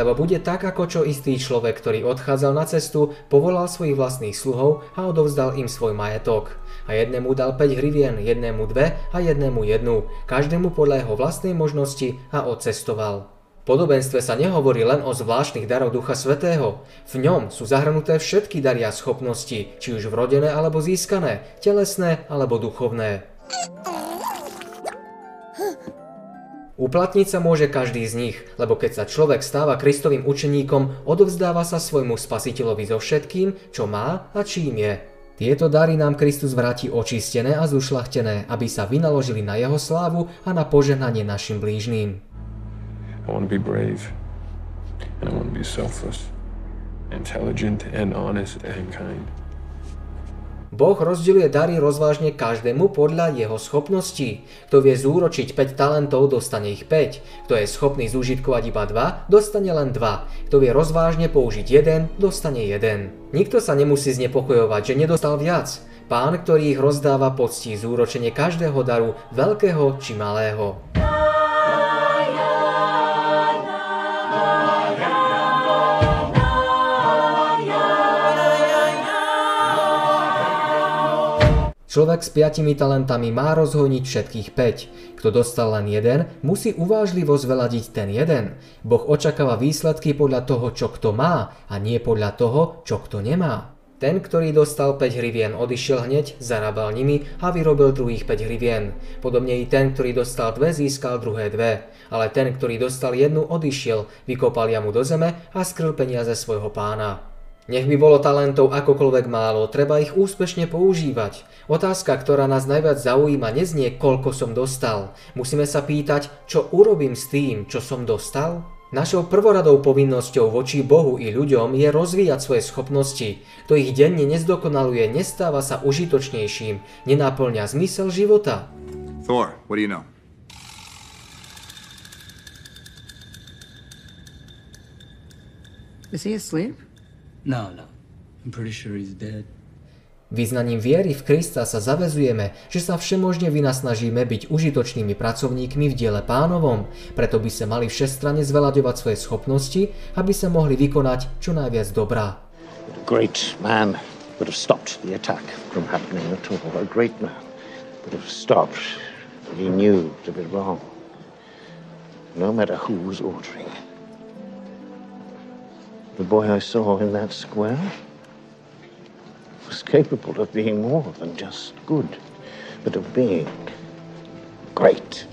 Lebo bude tak, ako čo istý človek, ktorý odchádzal na cestu, povolal svojich vlastných sluhov a odovzdal im svoj majetok. A jednému dal 5 hrivien, jednému dve a jednému jednu, každému podľa jeho vlastnej možnosti a odcestoval. Podobenstve sa nehovorí len o zvláštnych daroch Ducha Svetého. V ňom sú zahrnuté všetky daria schopnosti, či už vrodené alebo získané, telesné alebo duchovné. Uplatniť sa môže každý z nich, lebo keď sa človek stáva Kristovým učeníkom, odovzdáva sa svojmu spasiteľovi so všetkým, čo má a čím je. Tieto dary nám Kristus vráti očistené a zušlachtené, aby sa vynaložili na jeho slávu a na požehnanie našim blížným. I want to be brave, and I want to be selfless, intelligent and honest and kind. Boh rozdeľuje dary rozvážne každému podľa jeho schopností. Kto vie zúročiť 5 talentov, dostane ich 5. Kto je schopný zúžitkovať iba 2, dostane len 2. Kto vie rozvážne použiť 1, dostane 1. Nikto sa nemusí znepokojovať, že nedostal viac. Pán, ktorý ich rozdáva, poctí zúročenie každého daru, veľkého či malého. Človek s piatimi talentami má rozhoniť všetkých 5. Kto dostal len jeden, musí uvážlivo zveladiť ten jeden. Boh očakáva výsledky podľa toho, čo kto má, a nie podľa toho, čo kto nemá. Ten, ktorý dostal 5 hrivien, odišiel hneď, zarábal nimi a vyrobil druhých 5 hrivien. Podobne i ten, ktorý dostal dve, získal druhé dve. Ale ten, ktorý dostal jednu, odišiel, vykopal jamu do zeme a skrl peniaze svojho pána. Nech by bolo talentov akokoľvek málo, treba ich úspešne používať. Otázka, ktorá nás najviac zaujíma, neznie, koľko som dostal. Musíme sa pýtať, čo urobím s tým, čo som dostal? Našou prvoradou povinnosťou voči Bohu i ľuďom je rozvíjať svoje schopnosti. Kto ich denne nezdokonaluje, nestáva sa užitočnejším, nenáplňa zmysel života. Thor, what do you know? Is he asleep? No, no. I'm pretty sure he's dead. Vyznaním viery v Krista sa zavezujeme, že sa všemožne vynasnažíme byť užitočnými pracovníkmi v diele pánovom, preto by sa mali všestranne zvelaďovať svoje schopnosti, aby sa mohli vykonať čo najviac dobrá. Great man would have stopped the attack from happening at all. A great man would have stopped what he knew to be wrong, no matter who was ordering it. The boy I saw in that square was capable of being more than just good, but of being great.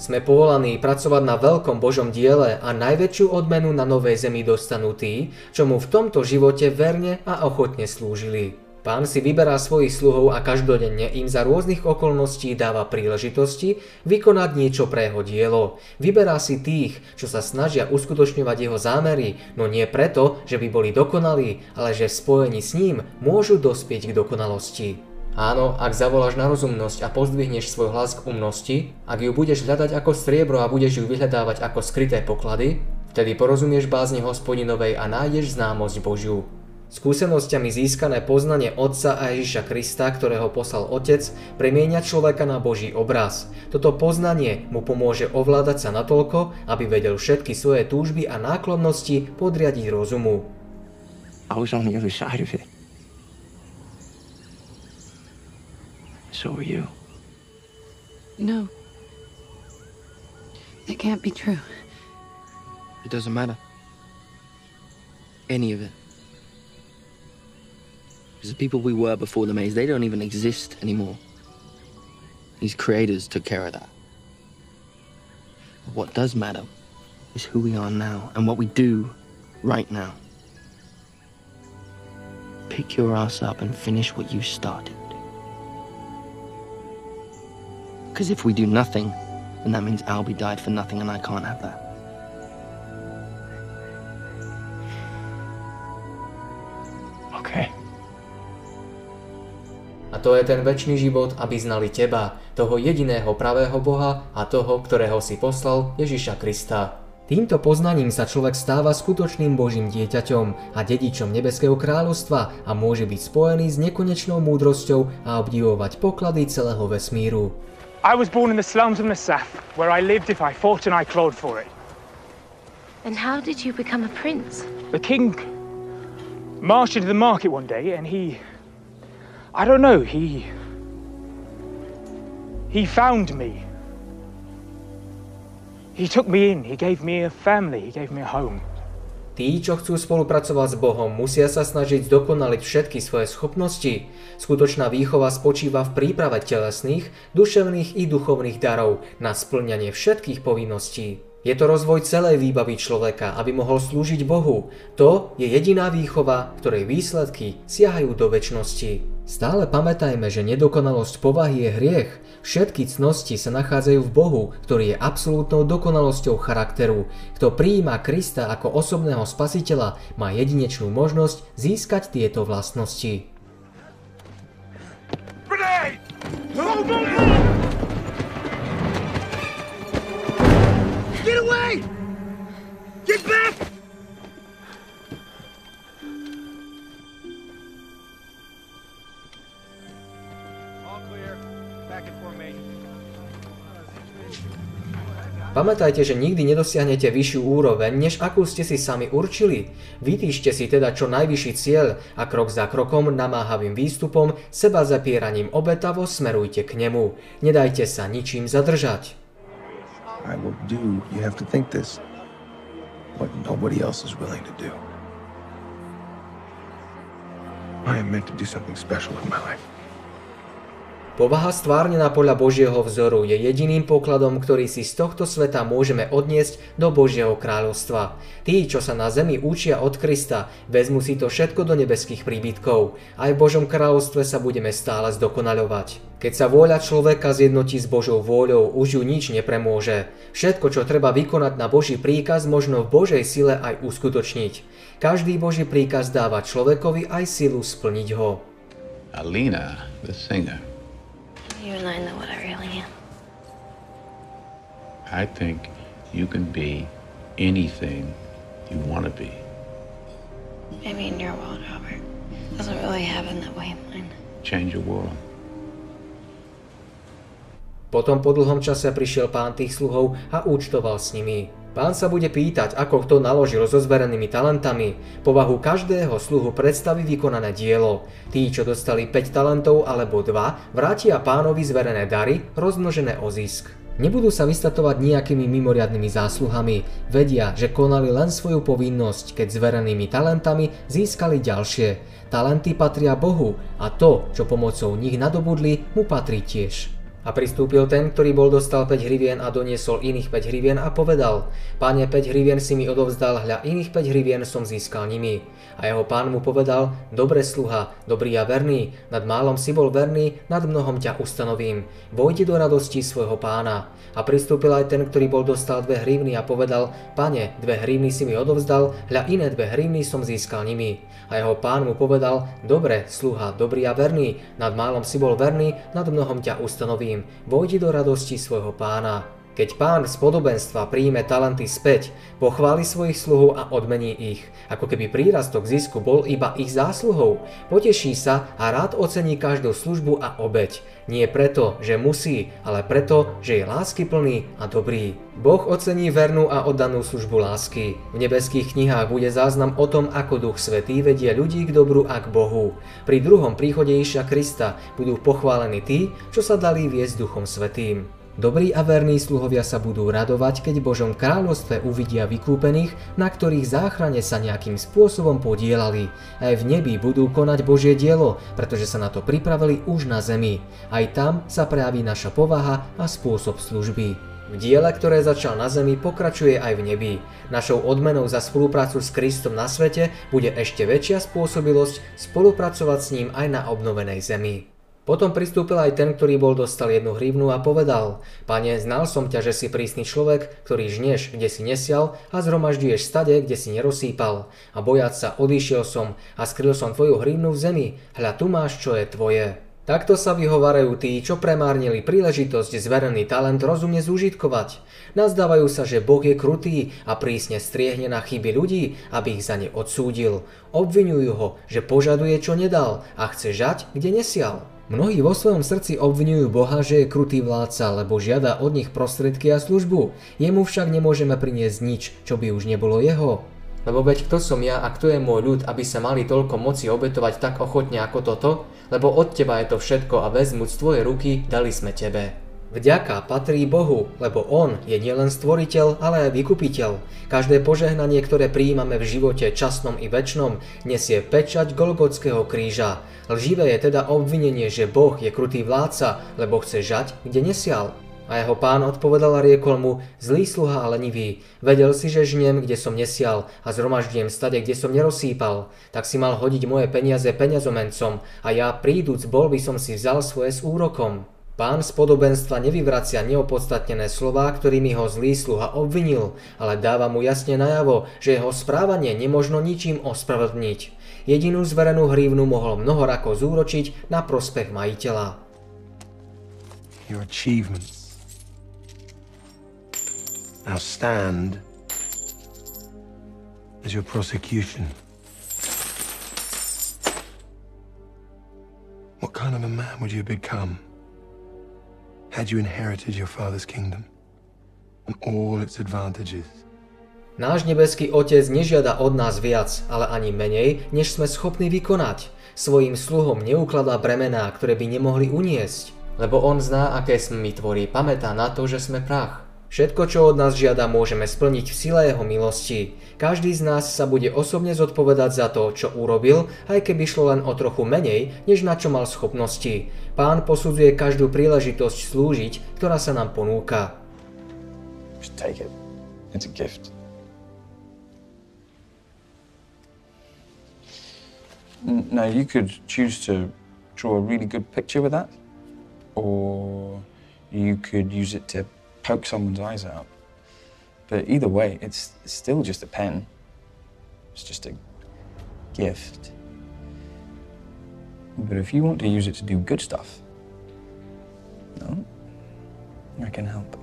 Sme povolaní pracovať na veľkom Božom diele a najväčšiu odmenu na novej zemi dostanú tí, čo mu v tomto živote verne a ochotne slúžili. Pán si vyberá svojich sluhov a každodenne im za rôznych okolností dáva príležitosti vykonať niečo pre jeho dielo. Vyberá si tých, čo sa snažia uskutočňovať jeho zámery, no nie preto, že by boli dokonalí, ale že v spojení s ním môžu dospieť k dokonalosti. Áno, ak zavoláš na rozumnosť a pozdvihneš svoj hlas k umnosti, ak ju budeš hľadať ako striebro a budeš ju vyhľadávať ako skryté poklady, vtedy porozumieš bázni hospodinovej a nájdeš známosť Božiu. Skúsenosťami získané poznanie Otca a Ježiša Krista, ktorého poslal Otec, premieňa človeka na Boží obraz. Toto poznanie mu pomôže ovládať sa natoľko, aby vedel všetky svoje túžby a náklonnosti podriadiť rozumu. I was on the other side of it. So were you. No. It can't be true. It doesn't matter. Any of it. Because the people we were before the maze, they don't even exist anymore. These creators took care of that. But what does matter is who we are now and what we do right now. Pick your ass up and finish what you started. Because if we do nothing, then that means Albie died for nothing and I can't have that. To je ten väčší život, aby znali teba, toho jediného pravého Boha a toho, ktorého si poslal Ježiša Krista. Týmto poznaním sa človek stáva skutočným Božím dieťaťom a dedičom Nebeského kráľovstva a môže byť spojený s nekonečnou múdrosťou a obdivovať poklady celého vesmíru. I was born in the slums of Nassaf, where I lived if I fought and I clawed for it. And how did you become a prince? The king marched into the market one day and he. I don't know, he. He found me. He took me in, he gave me a family, he gave me a home. Tí, čo chcú spolupracovať s Bohom, musia sa snažiť zdokonaliť všetky svoje schopnosti. Skutočná výchova spočíva v príprave telesných, duševných i duchovných darov na splňanie všetkých povinností. Je to rozvoj celej výbavy človeka, aby mohol slúžiť Bohu. To je jediná výchova, ktorej výsledky siahajú do väčšnosti. Stále pamätajme, že nedokonalosť povahy je hriech. Všetky cnosti sa nachádzajú v Bohu, ktorý je absolútnou dokonalosťou charakteru. Kto prijíma Krista ako osobného spasiteľa, má jedinečnú možnosť získať tieto vlastnosti. Get away! Get back! Pamätajte, že nikdy nedosiahnete vyššiu úroveň, než akú ste si sami určili. Vytýšte si teda čo najvyšší cieľ a krok za krokom namáhavým výstupom, seba zapieraním obetavo smerujte k nemu. Nedajte sa ničím zadržať. I will do, you have to think this, what nobody else is willing to do. I am meant to do something special with my life. Povaha stvárnená podľa Božieho vzoru je jediným pokladom, ktorý si z tohto sveta môžeme odniesť do Božieho kráľovstva. Tí, čo sa na zemi učia od Krista, vezmu si to všetko do nebeských príbytkov. Aj v Božom kráľovstve sa budeme stále zdokonaľovať. Keď sa vôľa človeka zjednotí s Božou vôľou, už ju nič nepremôže. Všetko, čo treba vykonať na Boží príkaz, možno v Božej sile aj uskutočniť. Každý Boží príkaz dáva človekovi aj silu splniť ho. Alina, the singer. You and I know what I really am. I think you can be anything you want to be. Maybe in your world, Robert. Doesn't really happen that way in mine. Change your world. Potom po dlhom čase prišiel pán tých sluhov a účtoval s nimi. Pán sa bude pýtať, ako kto naložil so zverenými talentami. Povahu každého sluhu predstaví vykonané dielo. Tí, čo dostali 5 talentov alebo 2, vrátia pánovi zverené dary, rozmnožené o zisk. Nebudú sa vystatovať nejakými mimoriadnými zásluhami, vedia, že konali len svoju povinnosť, keď zverenými talentami získali ďalšie. Talenty patria Bohu a to, čo pomocou nich nadobudli, mu patrí tiež. A pristúpil ten, ktorý bol dostal 5 hrivien a doniesol iných 5 hrivien a povedal, Páne, 5 hrivien si mi odovzdal, hľa iných 5 hrivien som získal nimi. A jeho pán mu povedal, dobre sluha, dobrý a verný, nad málom si bol verný, nad mnohom ťa ustanovím. Vojdi do radosti svojho pána. A pristúpil aj ten, ktorý bol dostal dve hrivny a povedal, Pane, dve hrivny si mi odovzdal, hľa iné dve hrivny som získal nimi. A jeho pán mu povedal, dobre, sluha, dobrý a verný, nad málom si bol verný, nad mnohom ťa ustanovím. Vojdi do radosti svojho pána. Keď pán z podobenstva príjme talenty späť, pochváli svojich sluhov a odmení ich, ako keby prírastok zisku bol iba ich zásluhou. Poteší sa a rád ocení každú službu a obeď. Nie preto, že musí, ale preto, že je láskyplný a dobrý. Boh ocení vernú a oddanú službu lásky. V nebeských knihách bude záznam o tom, ako Duch Svetý vedie ľudí k dobru a k Bohu. Pri druhom príchode Iša Krista budú pochválení tí, čo sa dali viesť Duchom Svetým. Dobrí a verní sluhovia sa budú radovať, keď Božom kráľovstve uvidia vykúpených, na ktorých záchrane sa nejakým spôsobom podielali. Aj v nebi budú konať Božie dielo, pretože sa na to pripravili už na zemi. Aj tam sa prejaví naša povaha a spôsob služby. V diele, ktoré začal na zemi, pokračuje aj v nebi. Našou odmenou za spoluprácu s Kristom na svete bude ešte väčšia spôsobilosť spolupracovať s ním aj na obnovenej zemi. Potom pristúpil aj ten, ktorý bol dostal jednu hrivnu a povedal, Pane, znal som ťa, že si prísny človek, ktorý žneš, kde si nesial a zhromažďuješ stade, kde si nerozsýpal. A bojať sa odišiel som a skryl som tvoju hrivnu v zemi. Hľa tu máš, čo je tvoje. Takto sa vyhovarajú tí, čo premárnili príležitosť zverený talent rozumne zúžitkovať. Nazdávajú sa, že Boh je krutý a prísne striehne na chyby ľudí, aby ich za ne odsúdil. Obvinujú ho, že požaduje, čo nedal a chce žať, kde nesial. Mnohí vo svojom srdci obvinujú Boha, že je krutý vládca, lebo žiada od nich prostriedky a službu. Jemu však nemôžeme priniesť nič, čo by už nebolo jeho. Lebo veď kto som ja a kto je môj ľud, aby sa mali toľko moci obetovať tak ochotne ako toto? Lebo od teba je to všetko a vezmuť z tvojej ruky dali sme tebe. Vďaka patrí Bohu, lebo On je nielen stvoriteľ, ale aj vykupiteľ. Každé požehnanie, ktoré prijímame v živote časnom i väčšnom, nesie pečať Golgotského kríža. Lživé je teda obvinenie, že Boh je krutý vládca, lebo chce žať, kde nesial. A jeho pán odpovedal a riekol mu, zlý sluha a lenivý, vedel si, že žnem, kde som nesial a zhromaždiem stade, kde som nerozsýpal, tak si mal hodiť moje peniaze peniazomencom a ja príduc bol by som si vzal svoje s úrokom. Pán z podobenstva nevyvracia neopodstatnené slová, ktorými ho zlý sluha obvinil, ale dáva mu jasne najavo, že jeho správanie nemožno ničím ospravedlniť. Jedinú zverenú hrívnu mohol mnohorako zúročiť na prospech majiteľa. Your achievements Now stand as your prosecution. What kind of a man would you become had you inherited your father's kingdom and all its advantages? Náš nebeský Otec nežiada od nás viac, ale ani menej, než sme schopní vykonať. Svojim sluhom neukladá bremená, ktoré by nemohli uniesť. Lebo On zná, aké sme my tvorí, pamätá na to, že sme prach. Všetko, čo od nás žiada, môžeme splniť v sile jeho milosti. Každý z nás sa bude osobne zodpovedať za to, čo urobil, aj keby šlo len o trochu menej, než na čo mal schopnosti. Pán posudzuje každú príležitosť slúžiť, ktorá sa nám ponúka. Take it. It's a gift. Now, you could choose to draw a really good picture with that, or you could use it to poke someone's eyes out. But either way, it's, still just a pen. It's just a gift. But if you want to use it to do good stuff, no, I can help.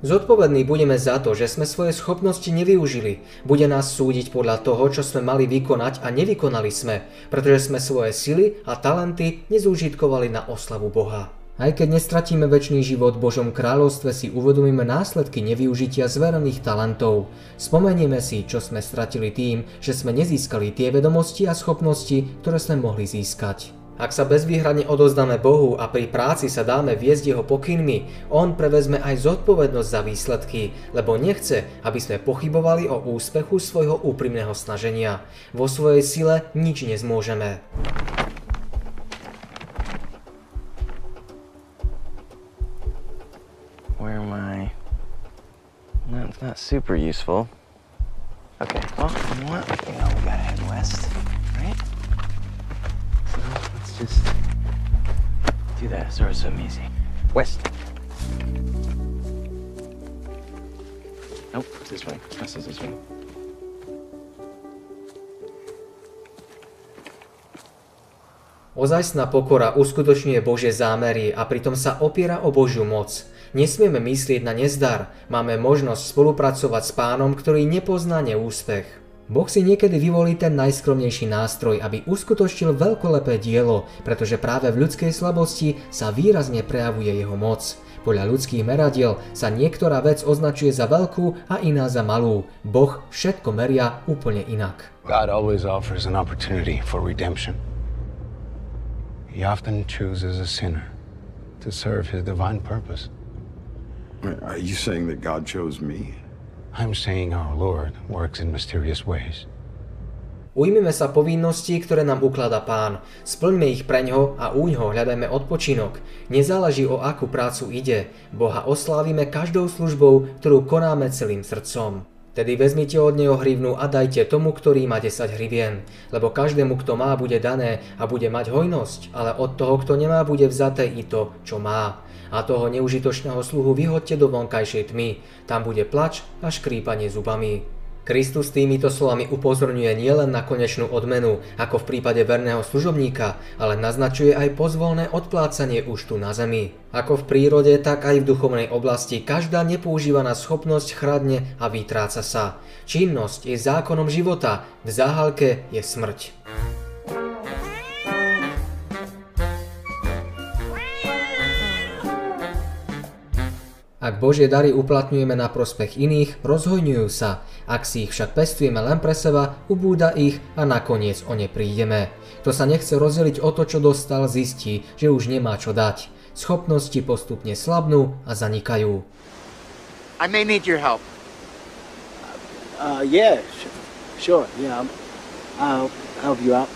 Zodpovední budeme za to, že sme svoje schopnosti nevyužili. Bude nás súdiť podľa toho, čo sme mali vykonať a nevykonali sme, pretože sme svoje sily a talenty nezúžitkovali na oslavu Boha. Aj keď nestratíme väčší život v Božom kráľovstve, si uvedomíme následky nevyužitia zverených talentov. Spomenieme si, čo sme stratili tým, že sme nezískali tie vedomosti a schopnosti, ktoré sme mohli získať. Ak sa bezvýhradne odozdáme Bohu a pri práci sa dáme viesť jeho pokynmi, On prevezme aj zodpovednosť za výsledky, lebo nechce, aby sme pochybovali o úspechu svojho úprimného snaženia. Vo svojej sile nič nezmôžeme. Where am I? That's not super useful. Okay, well, you know what? You know, we gotta head west, right? So let's just do that so it's so easy. West. Nope, it's this way. West is this way. Ozajstná pokora uskutočňuje Božie zámery a pritom sa opiera o Božiu moc. Nesmieme myslieť na nezdar, máme možnosť spolupracovať s pánom, ktorý nepozná neúspech. Boh si niekedy vyvolí ten najskromnejší nástroj, aby uskutočnil veľkolepé dielo, pretože práve v ľudskej slabosti sa výrazne prejavuje jeho moc. Podľa ľudských meradiel sa niektorá vec označuje za veľkú a iná za malú. Boh všetko meria úplne inak. God always offers an opportunity for redemption. He often chooses a sinner to serve his divine purpose. Are you saying that God chose me? I'm saying our Lord works in mysterious ways. Ujmime sa povinností, ktoré nám uklada pán. Splňme ich preňho a úňho hľadajme odpočinok. Nezáleží o akú prácu ide. Boha oslávime každou službou, ktorú konáme celým srdcom. Tedy vezmite od neho hrivnu a dajte tomu, ktorý má 10 hrivien. Lebo každému, kto má, bude dané a bude mať hojnosť, ale od toho, kto nemá, bude vzaté i to, čo má a toho neužitočného sluhu vyhodte do vonkajšej tmy, tam bude plač a škrípanie zubami. Kristus týmito slovami upozorňuje nielen na konečnú odmenu, ako v prípade verného služobníka, ale naznačuje aj pozvolné odplácanie už tu na zemi. Ako v prírode, tak aj v duchovnej oblasti každá nepoužívaná schopnosť chradne a vytráca sa. Činnosť je zákonom života, v záhalke je smrť. Ak Božie dary uplatňujeme na prospech iných, rozhojňujú sa. Ak si ich však pestujeme len pre seba, ubúda ich a nakoniec o ne prídeme. Kto sa nechce rozdeliť o to, čo dostal, zistí, že už nemá čo dať. Schopnosti postupne slabnú a zanikajú. I may need your help. Uh, yeah, sure, sure yeah. I'll help you out.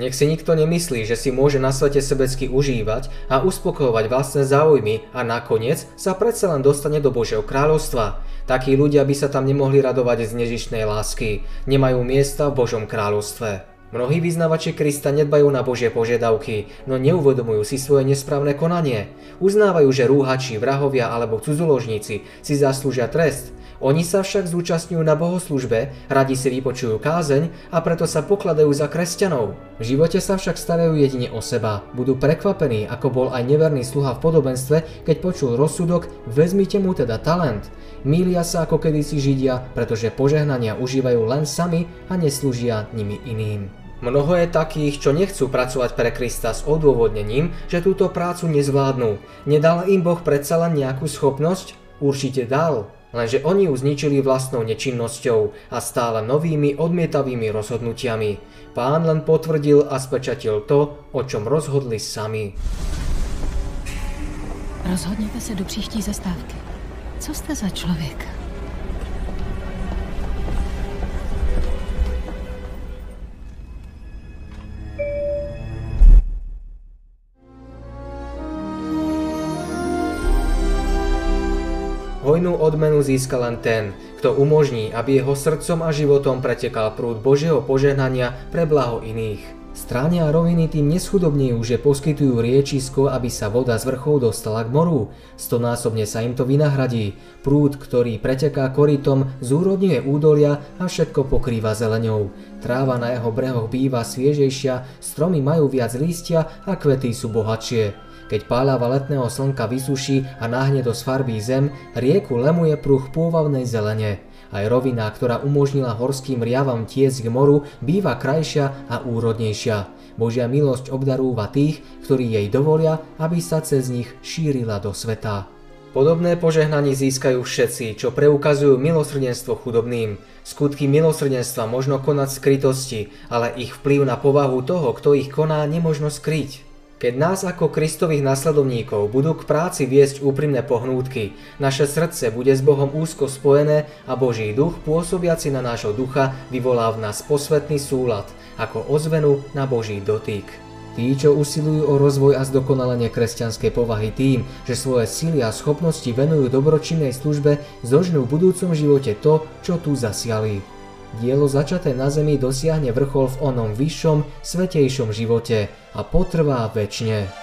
Nech si nikto nemyslí, že si môže na svete sebecky užívať a uspokojovať vlastné záujmy a nakoniec sa predsa len dostane do Božieho kráľovstva. Takí ľudia by sa tam nemohli radovať z nežišnej lásky. Nemajú miesta v Božom kráľovstve. Mnohí vyznavači Krista nedbajú na Božie požiadavky, no neuvedomujú si svoje nesprávne konanie. Uznávajú, že rúhači, vrahovia alebo cudzoložníci si zaslúžia trest, oni sa však zúčastňujú na bohoslužbe, radi si vypočujú kázeň a preto sa pokladajú za kresťanov. V živote sa však starajú jedine o seba. Budú prekvapení, ako bol aj neverný sluha v podobenstve, keď počul rozsudok, vezmite mu teda talent. Mília sa ako kedysi Židia, pretože požehnania užívajú len sami a neslúžia nimi iným. Mnoho je takých, čo nechcú pracovať pre Krista s odôvodnením, že túto prácu nezvládnu. Nedal im Boh predsa len nejakú schopnosť? Určite dal lenže oni ju zničili vlastnou nečinnosťou a stále novými odmietavými rozhodnutiami. Pán len potvrdil a spečatil to, o čom rozhodli sami. Rozhodněte se do příští zastávky. Co jste za člověka? Hojnú odmenu získa len ten, kto umožní, aby jeho srdcom a životom pretekal prúd Božieho požehnania pre blaho iných. Stráne a roviny tým neschudobnejú, že poskytujú riečisko, aby sa voda z vrchov dostala k moru. Stonásobne sa im to vynahradí. Prúd, ktorý preteká korytom, zúrodňuje údolia a všetko pokrýva zeleňou. Tráva na jeho brehoch býva sviežejšia, stromy majú viac lístia a kvety sú bohatšie. Keď páľava letného slnka vysuší a náhne do sfarbí zem, rieku lemuje pruh pôvavnej zelene. Aj rovina, ktorá umožnila horským riavam tiecť k moru, býva krajšia a úrodnejšia. Božia milosť obdarúva tých, ktorí jej dovolia, aby sa cez nich šírila do sveta. Podobné požehnanie získajú všetci, čo preukazujú milosrdenstvo chudobným. Skutky milosrdenstva možno konať skrytosti, ale ich vplyv na povahu toho, kto ich koná, nemožno skryť. Keď nás ako Kristových nasledovníkov budú k práci viesť úprimné pohnútky, naše srdce bude s Bohom úzko spojené a Boží duch pôsobiaci na nášho ducha vyvolá v nás posvetný súlad, ako ozvenu na Boží dotyk. Tí, čo usilujú o rozvoj a zdokonalenie kresťanskej povahy tým, že svoje síly a schopnosti venujú dobročinnej službe, zožnú v budúcom živote to, čo tu zasiali. Dielo začaté na zemi dosiahne vrchol v onom vyššom, svetejšom živote a potrvá väčšine.